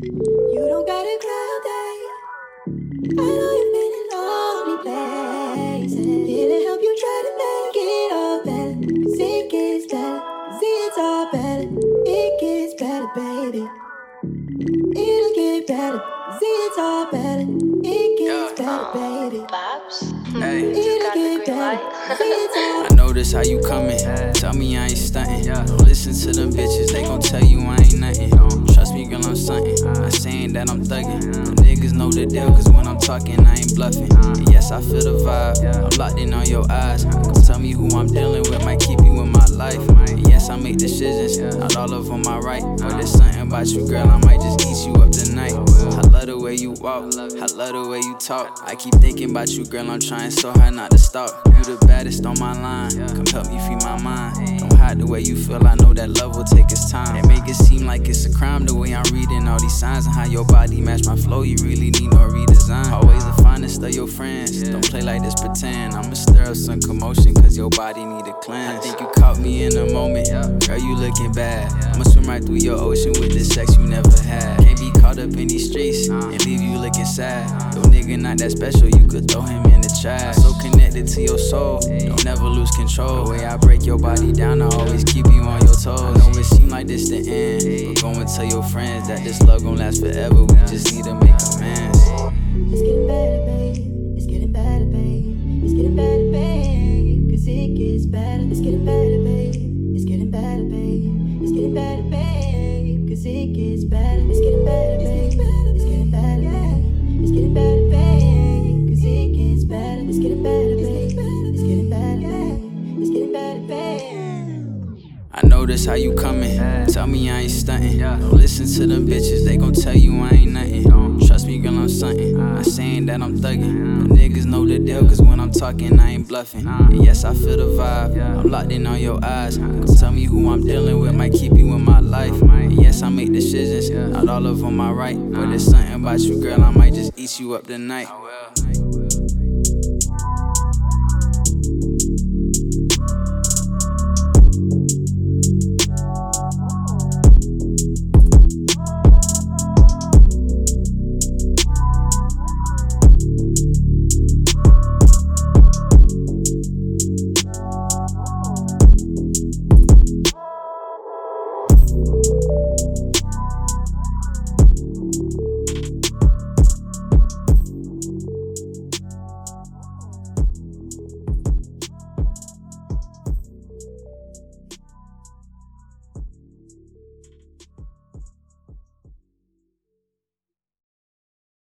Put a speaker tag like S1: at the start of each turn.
S1: You don't gotta cry all day. I know you've been in lonely places. It'll help you try to make it all better. Cause it gets better. Cause it's all better. It gets better, baby. It'll get better. Cause it's all better. It gets better, baby.
S2: Vibes?
S3: Hey.
S1: It'll get better. 'cause it's all
S3: I notice how you coming. Tell me I ain't stunting. Don't listen to them bitches, they gon' tell you I ain't nothing. That I'm thugging. The niggas know the deal, cause when I'm talking, I ain't bluffing. And yes, I feel the vibe. I'm locked in on your eyes. Come tell me who I'm dealing with, might keep you in my life. And yes, I make decisions, not all of them are right. But there's something about you, girl, I might just eat you up tonight. I love the way you walk, I love the way you talk. I keep thinking about you, girl, I'm trying so hard not to stop. You the baddest on my line, come help me free my mind. Don't hide the way you feel, I know that love will take its time. And make it seem like it's a crime the way I'm signs and how your body match my flow. You really need no redesign. Always the finest of your friends. Don't play like this, pretend. I'ma stir up some commotion, cause your body need a cleanse. I think you caught me in a moment, girl, you looking bad. I'ma swim right through your ocean with the sex you never had. Can't be caught up in these streets and leave you looking sad. Your nigga not that special, you could throw him in the trash. So connected to your soul, don't never lose control. The way I break your body down, I always tell your friends that this love gon' last forever. We just need to make amends.
S1: It's getting better, babe. It's getting better, babe. It's getting better, babe. Cause it gets better. It's getting better, babe. It's getting better, babe. It's getting better, babe. Cause it gets better. It's
S3: I notice how you coming. Tell me I ain't stunting. Don't listen to them bitches, they gon' tell you I ain't nothing. Trust me, girl, I'm something. Not saying that I'm thugging. The niggas know the deal, cause when I'm talking, I ain't bluffing. And yes, I feel the vibe. I'm locked in on your eyes. Tell me who I'm dealing with, might keep you in my life. And yes, I make decisions, not all of them are right. But there's something about you, girl, I might just eat you up tonight.